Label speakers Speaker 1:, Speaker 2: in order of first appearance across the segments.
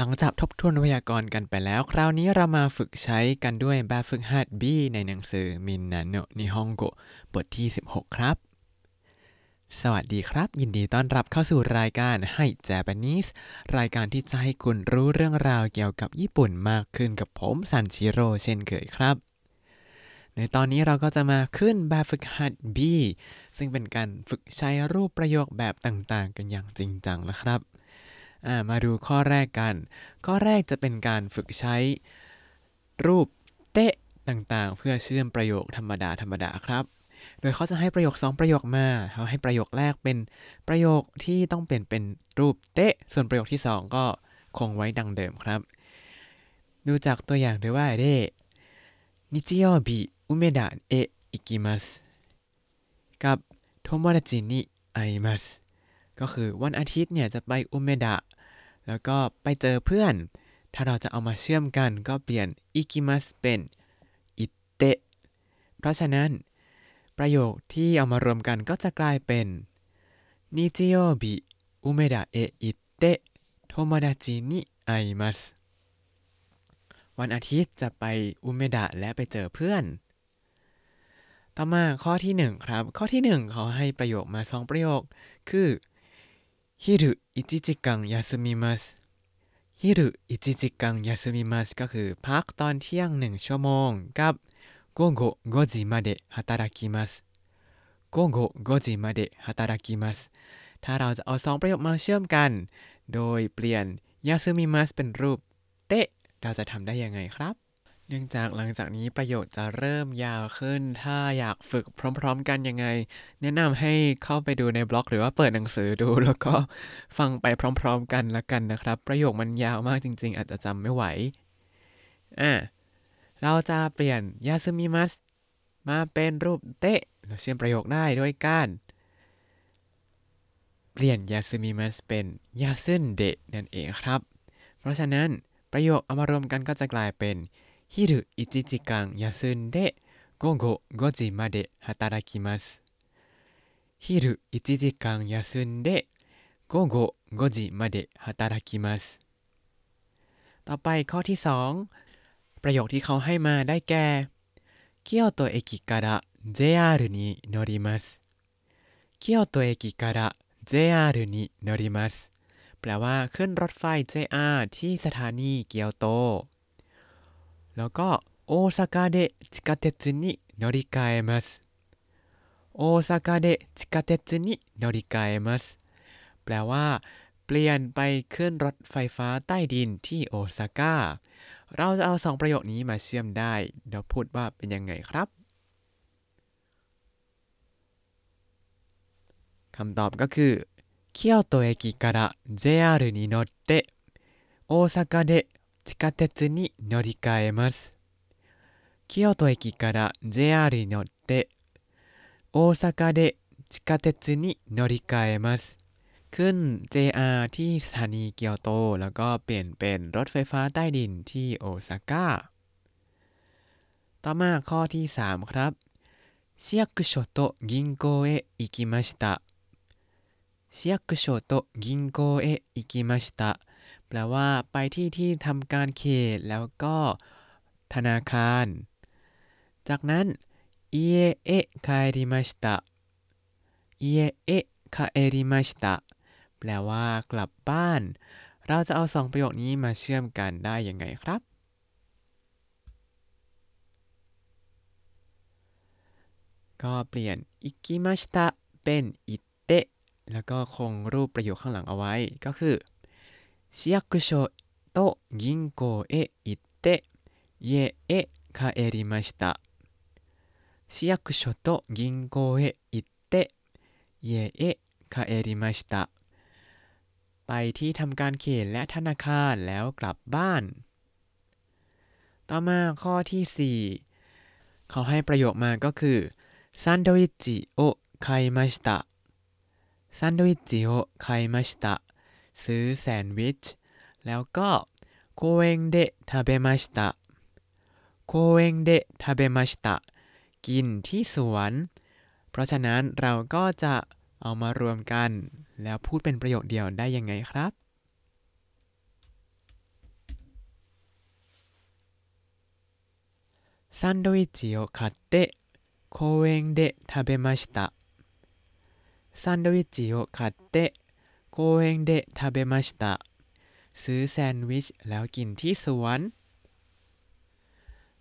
Speaker 1: หลังจากทบทวนไวยากรณ์กันไปแล้ว คราวนี้เรามาฝึกใช้กันด้วยแบบฝึกหัด B ในหนังสือมินนาโนนิฮงโกบทที่ 16 ครับ สวัสดีครับ ยินดีต้อนรับเข้าสู่รายการให้ Japanese รายการที่จะให้คุณรู้เรื่องราวเกี่ยวกับญี่ปุ่นมากขึ้นกับผมซันชิโร่เช่นเคยครับ ในตอนนี้เราก็จะมาขึ้นแบบฝึกหัด B ซึ่งเป็นการฝึกใช้รูปประโยคแบบต่างๆ กันอย่างจริงจังนะครับ มาดูข้อแรกกัน ข้อแรกจะเป็นการฝึกใช้ รูปเตะต่างๆ เพื่อเชื่อมประโยคธรรมดาธรรมดาครับ โดยเขาจะให้ประโยค 2 ประโยคมาเขาให้ประโยคแรกเป็นประโยคที่ต้องเปลี่ยนเป็นรูปเตะ ส่วนประโยคที่ 2 ก็คงไว้ดังเดิมครับ ดูจากตัวอย่างด้วยว่าเด้นิจิโอบิอุเมดะเอ行きます กับ 友達に会います ก็คือวันอาทิตย์เนี่ยจะไปอุเมดะ แล้วก็ไปเจอเพื่อน ถ้าเราจะเอามาเชื่อมกันก็เปลี่ยน行きます เป็น 行って เพราะฉะนั้นประโยคที่เอามารวมกันก็จะกลายเป็นนิจิโยบิอุเมดะเออิเตะโทโมดาจินิไอมัสวันอาทิตย์จะไปอุเมดะและไปเจอเพื่อน ต่อมาข้อที่หนึ่งครับ ข้อที่หนึ่งเขาให้ประโยคมาสองประโยค คือ 昼一時間休みます昼一時間休みます ก็คือพักตอนเที่ยง1ชั่วโมงกับ午後五時まで働きます午後五時まで働きます ถ้าเราจะเอาสองประโยคมาเชื่อมกัน โดยเปลี่ยนยาซึมิมัสเป็นรูปเตะ เราจะทำได้ยังไงครับ เนื่องจากหลังจากนี้ประโยชน์จะเริ่มยาวขึ้น ถ้าอยากฝึกพร้อมๆกันยังไง แนะนำให้เข้าไปดูในบล็อก หรือว่าเปิดหนังสือดู แล้วก็ฟังไปพร้อมๆกันละกันนะครับ ประโยคมันยาวมากจริง ๆ อาจจะจำไม่ไหว อะ เราจะเปลี่ยนยาซึมิมัสมาเป็นรูปเตะเราเชื่อมประโยคได้ด้วยการ เปลี่ยนยาซึมิมัสเป็นยาซึนเดะนั่นเองครับ เพราะฉะนั้นประโยคเอามารวมกันก็จะกลายเป็น 昼1時間休んで午後5時まで働きます。昼1時間休んで午後5時まで働きます。ต่อไปข้อที่2ประโยคที่เขาให้มาได้แก่京都駅から JR に乗ります。京都駅から JR に乗ります แปลว่าขึ้นรถไฟ JR ที่สถานีเกียวโต แล้วก็โอซาก้าเดชิคาเตสึนิโนริกาเอมัสโอซาก้าเดชิคาเตสึนิโนริกาเอมัสแปลว่า เปลี่ยนไปขึ้นรถไฟฟ้าใต้ดินที่โอซาก้า เราจะเอาสองประโยคนี้มาเชื่อมได้ เดี๋ยวพูดว่าเป็นยังไงครับ คำตอบก็คือ京都駅から JR に乗って大阪で 地下鉄に乗り換えます。京都駅から JR に乗って大阪で地下鉄に乗り換えます ขึ้น JR ที่สถานีเกียวโต แล้วก็เปลี่ยนเป็นรถไฟฟ้าใต้ดินที่โอซาก้า ต่อมาข้อที่ 3 ครับ市役所と銀行へ行きました市役所と銀行へ行きました แปลว่าไปที่ที่ทำการเขตแล้วก็ธนาคาร จากนั้นเอเอะคาริมาสตะเอเอะคาเอริมาสตะแปลว่ากลับบ้าน เราจะเอาสองประโยคนี้มาเชื่อมกันได้ยังไงครับ ก็เปลี่ยนอิกิมาสตะเป็นอิเตะแล้วก็คงรูปประโยคข้างหลังเอาไว้ก็คือ 市役所と銀行へ行って家へ帰りました市役所と銀行へ行って家へ帰りましたไปที่ทำการเขตและธนาคารแล้วกลับบ้าน ต่อมาข้อที่ 4 เขาให้ประโยคมาก็คือซันโดอิจิโอคายมาชิตะซันโดอิจิโอคายมาชิตะ ซื้อแซนด์วิช แล้วก็公園で食べました公園で食べましたกินที่สวน เพราะฉะนั้นเราก็จะเอามารวมกัน แล้วพูดเป็นประโยคเดียวได้ยังไงครับแซนด์วิชを買って公園で食べました。サンドイッチを買って โกเองเดะทาเบมาชิตะซื้อแซนด์วิชแล้วกินที่สวน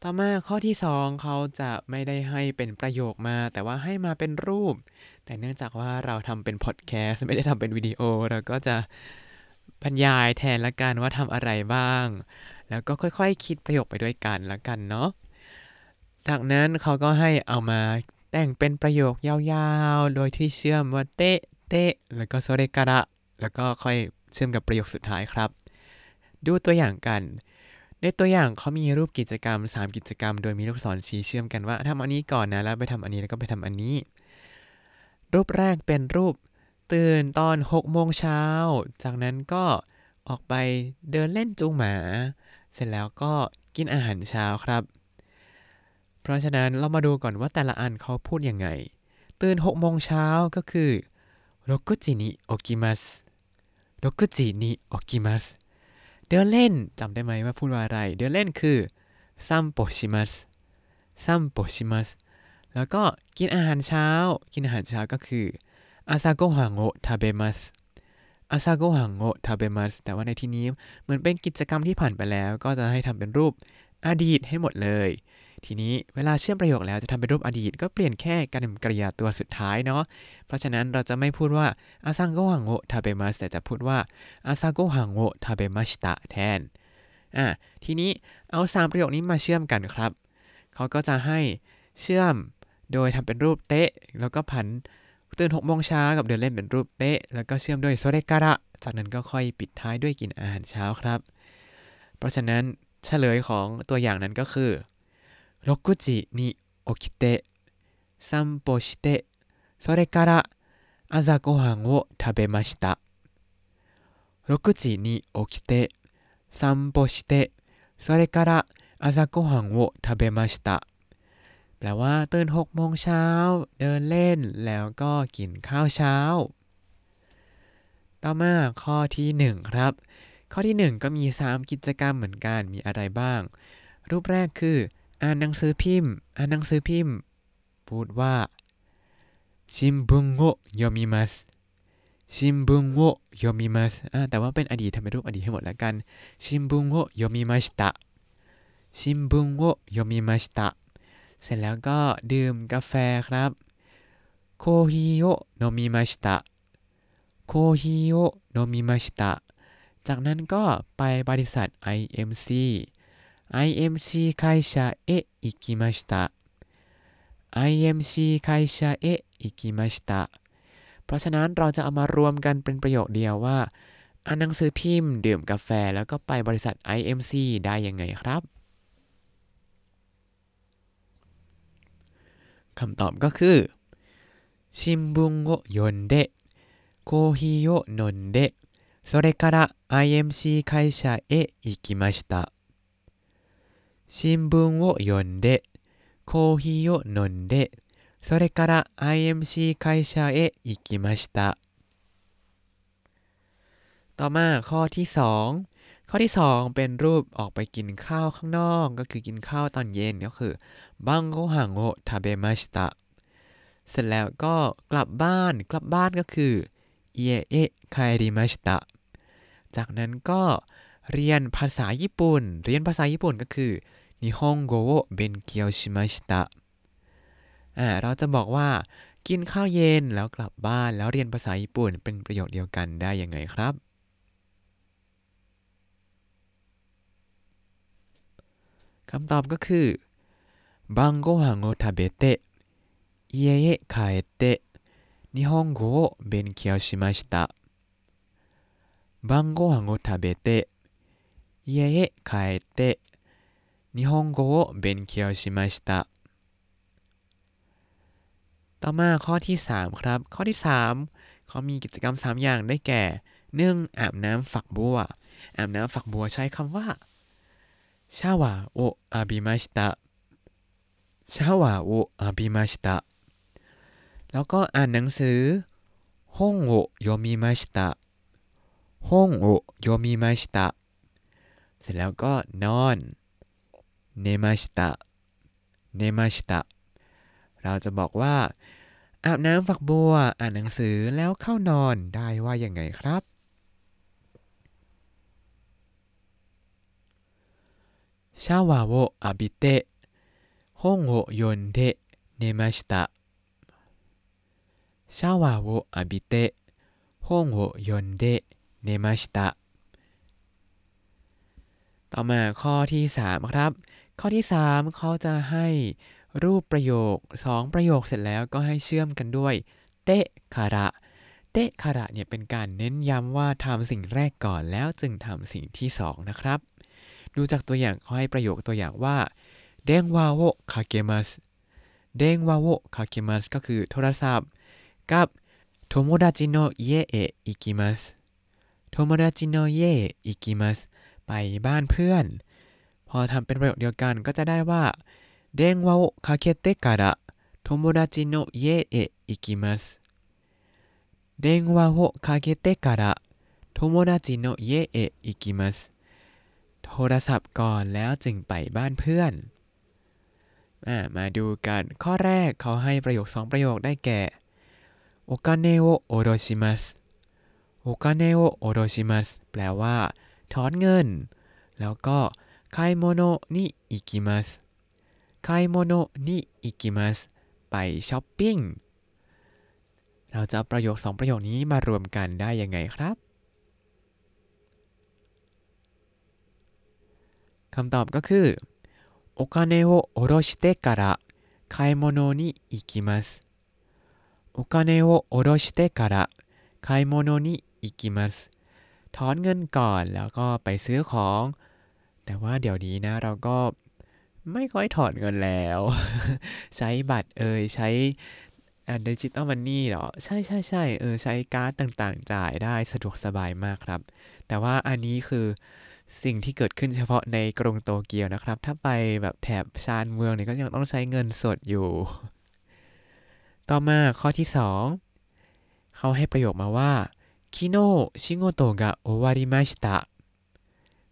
Speaker 1: ต่อมาข้อที่ 2 เขาจะไม่ได้ให้เป็นประโยคมา แต่ว่าให้มาเป็นรูป แต่เนื่องจากว่าเราทำเป็นพอดแคสต์ไม่ได้ทำเป็นวิดีโอ เราก็จะบรรยายแทนละกันว่าทำอะไรบ้าง แล้วก็ค่อยๆคคิดประโยคไปด้วยกันละกันเนาะ จากนั้นเขาก็ให้เอามาแต่งเป็นประโยคยาวๆ โดยที่เชื่อมว่าเตะเตะแล้วก็โซเรกระ แล้วก็ค่อยเชื่อมกับประโยคสุดท้ายครับ ดูตัวอย่างกัน ในตัวอย่างเขามีรูปกิจกรรม 3 กิจกรรม โดยมีลูกศรชี้เชื่อมกันว่าทำอันนี้ก่อนนะแล้วไปทำอันนี้แล้วก็ไปทำอันนี้ รูปแรกเป็นรูปตื่นตอน6โมงเช้า จากนั้นก็ออกไปเดินเล่นจูงหมา เสร็จแล้วก็กินอาหารเช้าครับ เพราะฉะนั้นเรามาดูก่อนว่าแต่ละอันเขาพูดยังไง ตื่น6โมงเช้าก็คือ6時に起きます 六時に起きます เดินเล่นจำได้ไหมว่าพูดว่าอะไร เดินเล่นคือ散歩します散歩しますแล้วก็กินอาหารเช้า กินอาหารเช้าก็คือ朝ごはんを食べます朝ごはんを食べます แต่ว่าในที่นี้เหมือนเป็นกิจกรรมที่ผ่านไปแล้ว ก็จะให้ทำเป็นรูปอดีตให้หมดเลย ทีนี้เวลาเชื่อมประโยคแล้วจะทำเป็นรูปอดีต ก็เปลี่ยนแค่การกริยาตัวสุดท้ายเนาะ เพราะฉะนั้นเราจะไม่พูดว่า朝ごはんを食べます แต่จะพูดว่า朝ごはんを食べました แทน อะ ทีนี้เอาสามประโยคนี้มาเชื่อมกันครับ เขาก็จะให้เชื่อมโดยทำเป็นรูปเตะ แล้วก็ผันตื่นหกโมงเช้ากับเดินเล่นเป็นรูปเตะ แล้วก็เชื่อมด้วยโซเรการะ จากนั้นก็ค่อยปิดท้ายด้วยกินอาหารเช้าครับ เพราะฉะนั้นเฉลยของตัวอย่างนั้นก็คือ 6時に起きて散歩してそれから朝ごはんを食べました6時に起きて散歩してそれから朝ごはんを食べましたแปลว่าตื่น6โมงเช้า เดินเล่นแล้วก็กินข้าวเช้า ต่อมาข้อที่ 1 ครับ ข้อที่ 1 ก็มี 3 กิจกรรมเหมือนกัน มีอะไรบ้าง รูปแรกคือ อ่านหนังสือพิมพ์ อ่านหนังสือพิมพ์ พูดว่าชิมบุงโงโยมิมัสชิมบุงโงโยมิมัสแต่ว่าเป็นอดีตทำเป็นรูปอดีตให้หมดแล้วกัน新聞を読みました新聞を読みました เสร็จแล้วก็ดื่มกาแฟครับコーヒーを飲みましたコーヒーを飲みました จากนั้นก็ไปบริษัท IMC IMC 会社へ行きました IMC 会社へ行きましたเพราะฉะนั้นเราจะเอามารวมกันเป็นประโยคเดียวว่าอ่านหนังสือพิมพ์ดื่มกาแฟแล้วก็ไปบริษัท IMC ได้ยังไงครับคำตอบก็คือ新聞を読んでコーヒーを飲んでそれから IMC 会社へ行きました 新聞を読んでコーヒーを飲んでそれから IMC 会社へ行きましたต่อมาข้อที่ 2 ข้อที่ 2 เป็นรูปออกไปกินข้าวข้างนอก ก็คือกินข้าวตอนเย็นก็คือบังโกฮังโอทาเบมาชิตะเสร็จแล้วก็กลับบ้าน กลับบ้านก็คือเอเอะคายริมาชิตะจากนั้นก็เรียนภาษาญี่ปุ่น เรียนภาษาญี่ปุ่นก็คือ นิฮงโกะเบนเกียวชิมาชิตะอ่าเราจะบอกว่า กินข้าวเย็นแล้วกลับบ้านแล้วเรียนภาษาญี่ปุ่นเป็นประโยคเดียวกันได้ยังไงครับคำตอบก็คือบังโกฮังโอทาเบเตะเยเอะคาเอเตะนิฮงโกโอเบนเกียวชิมาชิตะบังโกฮังโอทาเบเตะเยเอะคาเอเตะ 日本語を勉強しましたต่อมาข้อที่ 3 ครับ ข้อที่ 3 เขามีกิจกรรม 3 อย่างได้แก่หนึ่งอาบน้ำฝักบัวอาบน้ำฝักบัวใช้คำว่าシャワーを浴びました。シャワーを浴びました。แล้วก็อ่านหนังสือ本を読みました。本を読みました。เสร็จแล้วก็นอน เนมาชิตะ เนมาชิตะเราจะบอกว่า อาบน้ำฝักบัว อ่านหนังสือแล้วเข้านอนได้ว่ายังไงครับシャワーを浴びて本を読んで寝ましたシャワーを浴びて本を読んで寝ましたต่อมาข้อที่ 3 ครับ ข้อที่ 3 เขาจะให้รูปประโยค 2 ประโยคเสร็จแล้วก็ให้เชื่อมกันด้วย เตะคาระเตะคาระเนี่ยเป็นการเน้นย้ำว่าทำสิ่งแรกก่อนแล้วจึงทำสิ่งที่ 2 นะครับ ดูจากตัวอย่างเขาให้ประโยคตัวอย่างว่า電話をかけます電話をかけます ก็คือโทรศัพท์ กับ友達の家へ行きます友達の家へ行きます ไปบ้านเพื่อน พอทำเป็นประโยคเดียวกันก็จะได้ว่า電話をかけてから友達の家へ行きます電話をかけてから友達の家へ行きますโทรศัพท์ก่อนแล้วจึงไปบ้านเพื่อนมาดูกันข้อแรกเขาให้ประโยคสองประโยคได้แก่โอคาเนโอโอโรชิมัสโอคาเนโอโอโรชิมัสแปลว่าถอนเงิน แล้วก็ ไคโมโนนิอิกิมัสไคโมโนนิอิกิมัสไปช้อปปิ้ง เราจะประโยคสองประโยคนี้มารวมกันได้ยังไงครับ คำตอบก็คือโอคาเนโอโอโรชิเตะから買い物に行きますお金を下ろしてから買い物に行きますถอนเงินก่อนแล้วก็ไปซื้อของ แต่ว่าเดี๋ยวนี้นะเราก็ไม่ค่อยถอนเงินแล้ว ใช้บัตรเอยใช้ดิจิตอลมันนี่หรอ ใช่ใช่ใช่เออใช้การ์ดต่างๆ จ่ายได้สะดวกสบายมากครับ แต่ว่าอันนี้คือสิ่งที่เกิดขึ้นเฉพาะในกรุงโตเกียวนะครับ ถ้าไปแบบแถบชานเมืองเนี่ยก็ยังต้องใช้เงินสดอยู่ ต่อมาข้อที่ 2 เขาให้ประโยคมาว่า今日仕事が終わりました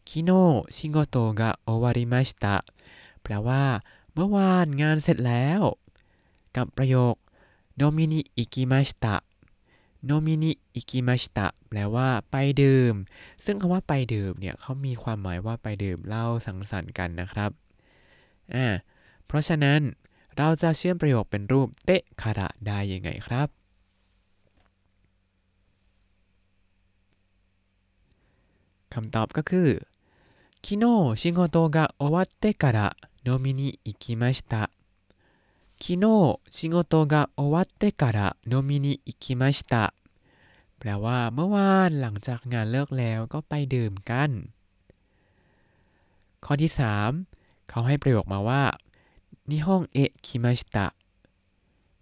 Speaker 1: คิโนชิโกโตกะโอวาริมาสตะแปลว่า เมื่อวานงานเสร็จแล้ว กับประโยคโนมินิอิกิมาสตะโนมินิอิกิมาชิตะแปลว่าไปดื่ม ซึ่งคำว่าไปดื่มเนี่ยเขามีความหมายว่าไปดื่มเหล้าสังสรรค์กันนะครับ อ่า เพราะฉะนั้นเราจะเชื่อมประโยคเป็นรูปเตะคาระได้ยังไงครับ คำตอบก็คือ 昨日仕事が終わってから飲みに行きました昨日仕事が終わってから飲みに行きましたแปลว่าเมื่อวานหลังจากงานเลิกแล้วก็ไปดื่มกัน ข้อที่ 3 เขาให้ประโยคมาว่านิฮงเอะคิมาชิตะ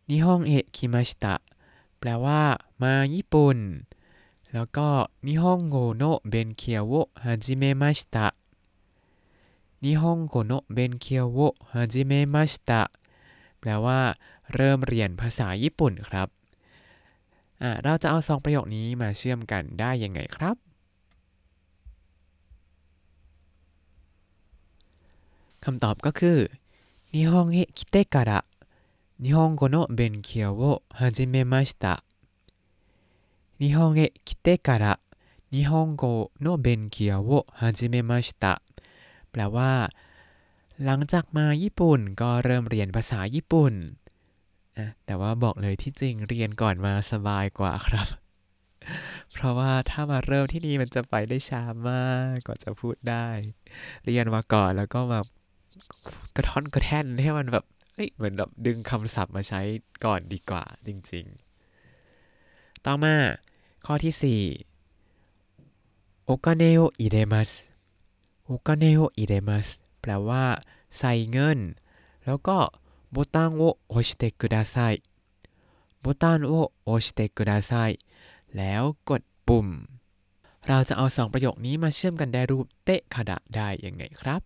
Speaker 1: นิฮงเอะคิมาชิตะแปลว่า มาญี่ปุ่นแล้วก็นิฮงโกโนเบนเคียวโวฮาจิเมะมาชิตะ นิฮงโกโนะเบนเคียวโวฮาจิเมมาชิตะแปลว่า เริ่มเรียนภาษาญี่ปุ่นครับ เราจะเอาสองประโยคนี้มาเชื่อมกันได้ยังไงครับ คำตอบก็คือนิฮงเฮคิเตการะนิฮงโกโนะเบนเคียวโวฮาจิเมมนิฮงะนิฮงโกโนะเบนเคียวโวฮ แปลว่า หลังจากมาญี่ปุ่นก็เริ่มเรียนภาษาญี่ปุ่นแต่ว่าบอกเลยที่จริงเรียนก่อนมาสบายกว่าครับ เพราะว่าถ้ามาเริ่มที่นี่มันจะไปได้ช้ามากกว่าจะพูดได้ เรียนมาก่อนแล้วก็มากระท่อนกระแท่นให้มันแบบเฮ้ยเหมือนแบบดึงคำศัพท์มาใช้ก่อนดีกว่าจริง ๆ ต่อมาข้อที่4โอคาเนโออิเดมัส โอคาเนโออิเดมัสแปลว่า ใส่เงิน แล้วก็โบตันโอโอชิเตกุดาไซโบตันโอโอชิเตกุดาไซแล้วกดปุ่ม เราจะเอาสองประโยคนี้มาเชื่อมกันได้รูปเตะคาดะได้ยังไงครับ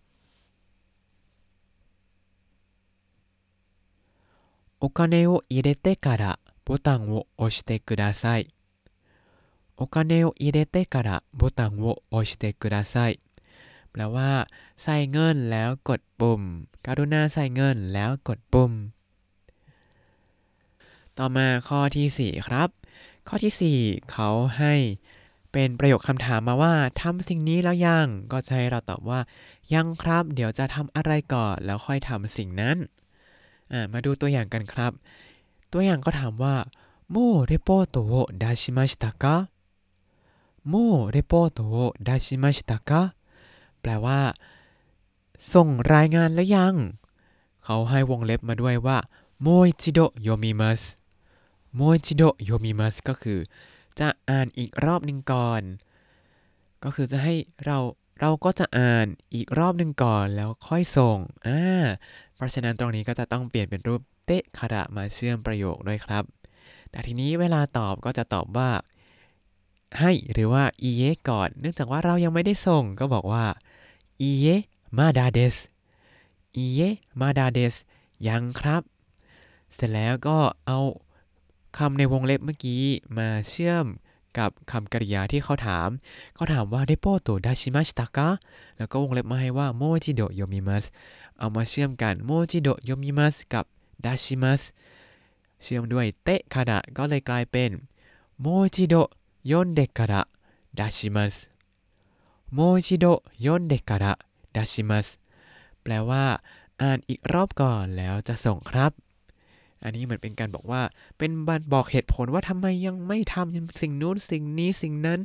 Speaker 1: โอคาเนโออิเดเตからボタンを押してくださいお金を入れてからボタンを押してください แปลว่า ใส่เงินแล้วกดปุ่มการุณาใส่เงินแล้วกดปุ่ม ต่อมาข้อที่ 4 ครับ ข้อที่ 4 เขาให้เป็นประโยคคำถามมาว่าทำสิ่งนี้แล้วยัง ก็จะให้เราตอบว่า ยังครับ เดี๋ยวจะทำอะไรก่อน แล้วค่อยทำสิ่งนั้น มาดูตัวอย่างกันครับ ตัวอย่างก็ถามว่าโมเรโปโตโอดาชิมาชิตะกะโมเรโปโตโอดาชิมาชิตะกะ ลว่า ส่งรายงานแล้วยัง เขาให้วงเล็บมาด้วยว่าโมอิจิโดโยมิมัสโมอิจิโดโยมิมัสก็คือ จะอ่านอีกรอบหนึ่งก่อน ก็คือจะให้เราเราก็จะอ่านอีกรอบหนึ่งก่อนแล้วค่อยส่งอ่าเพราะฉะนั้นตรงนี้ก็จะต้องเปลี่ยนเป็นรูปเตะคาระมาเชื่อมประโยคด้วยครับ แต่ทีนี้เวลาตอบก็จะตอบว่าให้หรือว่าอีเยก่อน เนื่องจากว่าเรายังไม่ได้ส่งก็บอกว่า อีเยมาดาเดสอีเยมาดาเดสยังครับ เสร็จแล้วก็เอาคำในวงเล็บเมื่อกี้มาเชื่อมกับคำกริยาที่เขาถาม เขาถามว่าได้โปโตดาชิมาชิตะกะแล้วก็วงเล็บมาให้ว่าโมจิโดโยมิมัสเอามาเชื่อมกันโมจิโดโยมิมัสกับดาชิมัสเชื่อมด้วยเตะคาระก็เลยกลายเป็นโมจิโดยอนเดคาระดาชิมัส โมจิโดยอนเดคาระดาชิมัสแปลว่า อ่านอีกรอบก่อนแล้วจะส่งครับ อันนี้เหมือนเป็นการบอกว่า เป็นบันบอกเหตุผลว่าทำไมยังไม่ทำสิ่งนู้นสิ่งนี้สิ่งนั้น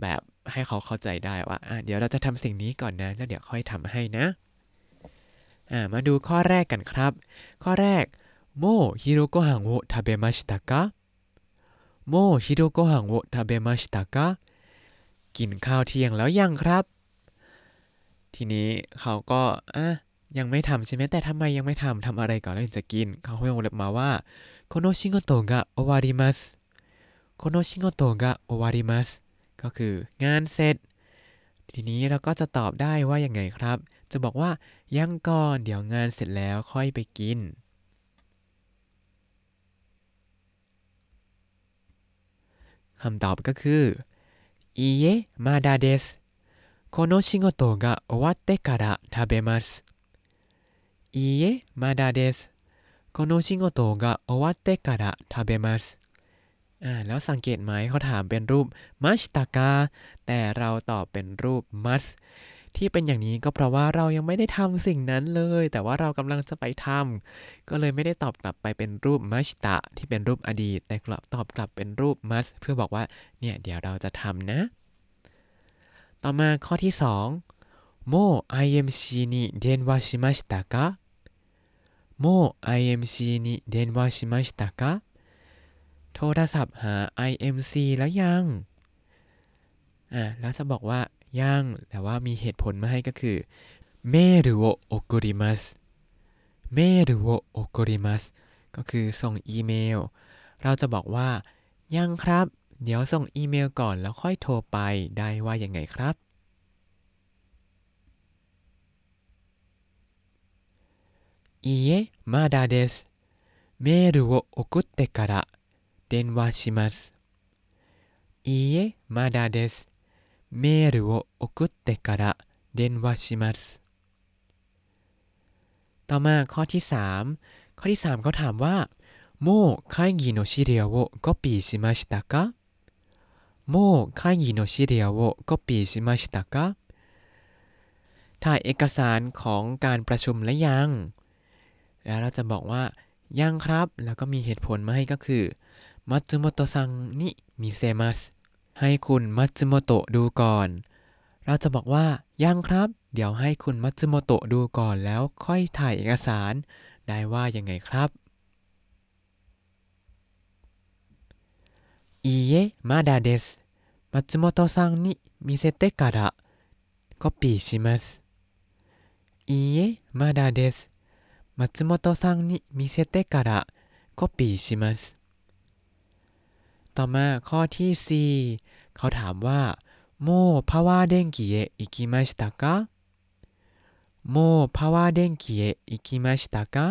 Speaker 1: แบบให้เขาเข้าใจได้ว่าเดี๋ยวเราจะทำสิ่งนี้ก่อนนะ แล้วเดี๋ยวค่อยทำให้นะมาดูข้อแรกกันครับ ข้อแรกโมฮิโรโกฮังโอทาเบมาชิตะกะโมฮิโรโกฮังโอทาเบมาชิตะกะ กินข้าวเที่ยงแล้วยังครับ ทีนี้เขาก็อ่ะยังไม่ทำใช่ไหมแต่ทำไมยังไม่ทำทำอะไรก่อนแล้วถึงจะกิน เขาให้วงเล็บมาว่าโคโนชิโกโตะが終わりますโคโนชิโกโตะが終わりますก็คืองานเสร็จ ทีนี้เราก็จะตอบได้ว่ายังไงครับ จะบอกว่ายังก่อนเดี๋ยวงานเสร็จแล้วค่อยไปกินคำตอบก็คือ いいえまだですこの仕事が終わってから食べますいいえ、まだです。この仕事が終わってから食べます อ่า แล้วสังเกตไหมเขาถามเป็นรูปมัชตากาแต่เราตอบเป็นรูปมัส ที่เป็นอย่างนี้ก็เพราะว่าเรายังไม่ได้ทำสิ่งนั้นเลย แต่ว่าเรากำลังจะไปทำก็เลยไม่ได้ตอบกลับไปเป็นรูปมัชตะที่เป็นรูปอดีต แต่กลับตอบกลับเป็นรูปมัสเพื่อบอกว่าเนี่ยเดี๋ยวเราจะทำนะ ต่อมาข้อที่2โม IMC นี่เดนวาชิมาชิตะกะโม IMC นี่เดนวาชิมาชิตะกโทรศัพท์หา IMC แล้วยังอะแล้วจะบอกว่า ยัง แต่ว่ามีเหตุผลมาให้ก็คือเมรุโอโอกุริมัสเมรุโอโอกุริมัสก็คือส่งอีเมล เราจะบอกว่ายังครับ เดี๋ยวส่งอีเมลก่อนแล้วค่อยโทรไปได้ว่ายังไงครับいいえ、まだです。メールを送ってから電話します。いいえ、まだです。 メールを送ってから電話します。ต่อมาข้อที่3ข้อที่3เขาถามว่าもう会議の資料をコピーしましたかもう会議の資料をコピーしましたかถ่ายเอกสารของการประชุมและยังแล้วเราจะบอกว่ายังครับ แล้วก็มีเหตุผลมาให้ก็คือมัตสึโมโตะซังนิมิเซมัส ให้คุณมัตสึโมโตะดูก่อน เราจะบอกว่ายังครับ เดี๋ยวให้คุณมัตสึโมโตะดูก่อนแล้วค่อยถ่ายเอกสาร ได้ว่ายังไงครับいいえまだです松本さんに見せてからコピーしますいいえまだです松本さんに見せてからコピーしますต่อมาข้อที่4 เขาถามว่าもうパワー電気へ行きましたか もうパワー電気へ行きましたか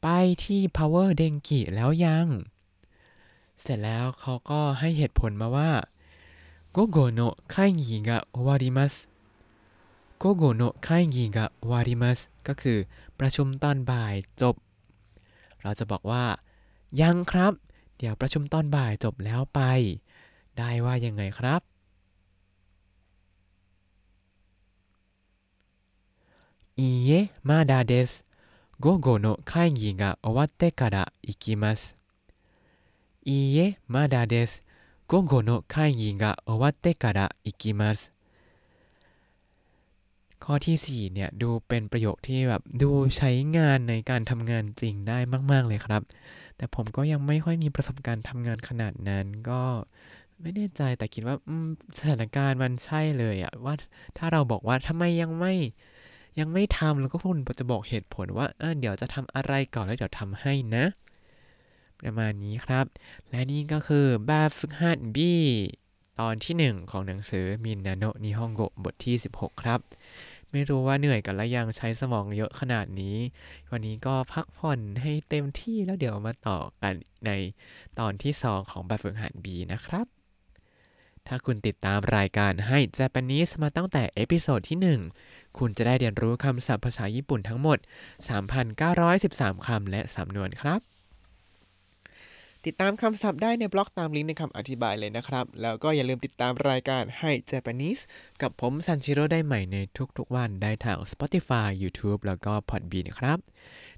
Speaker 1: ไปที่ Power Denki แล้วยัง เสร็จแล้วเขาก็ให้เหตุผลมาว่าโกโกโนะคายกิกะโอวาริมัสโกโกโนะคายิกะโอวาริมัสก็คือประชุมตอนบ่ายจบ เราจะบอกว่า ยังครับ เดี๋ยวประชุมตอนบ่ายจบแล้วไป ได้ว่ายังไงครับいいえまだです午後の会議が終わってから行きますいいえまだです午後の会議が終わってから行きますข้อที่ 4 เนี่ย ดูเป็นประโยคที่แบบดูใช้งานในการทำงานจริงได้มาก ๆ เลยครับ แต่ผมก็ยังไม่ค่อยมีประสบการณ์ทำงานขนาดนั้น ก็ ไม่แน่ใจแต่คิดว่าสถานการณ์มันใช่เลยอะว่าถ้าเราบอกว่าทำไมยังไม่ยังไม่ทำแล้วก็คุณจะบอกเหตุผลว่าเเดี๋ยวจะทำอะไรก่อนแล้วเดี๋ยวทำให้นะ ประมาณนี้ครับ และนี่ก็คือแบบฝึกหัด B ตอนที่ 1 ของหนังสือมินนาโนนิฮงโกบทที่ 16 ครับ ไม่รู้ว่าเหนื่อยกันแล้วยังใช้สมองเยอะขนาดนี้ วันนี้ก็พักผ่อนให้เต็มที่แล้วเดี๋ยวมาต่อกันในตอนที่ 2 ของแบบฝึกหัด B นะครับ ถ้าคุณติดตามรายการให้ Japanese มาตั้งแต่เอพิโซดที่ 1 คุณจะได้เรียนรู้คำศัพท์ภาษาญี่ปุ่นทั้งหมด 3,913 คำและสำนวนครับ ติดตามคำศัพท์ได้ในบล็อกตามลิงก์ในคำอธิบายเลยนะครับ แล้วก็อย่าลืมติดตามรายการให้ Japanese กับผมซันชิโร่ได้ใหม่ในทุกๆวันได้ทาง Spotify YouTube แล้วก็ Podbean ครับ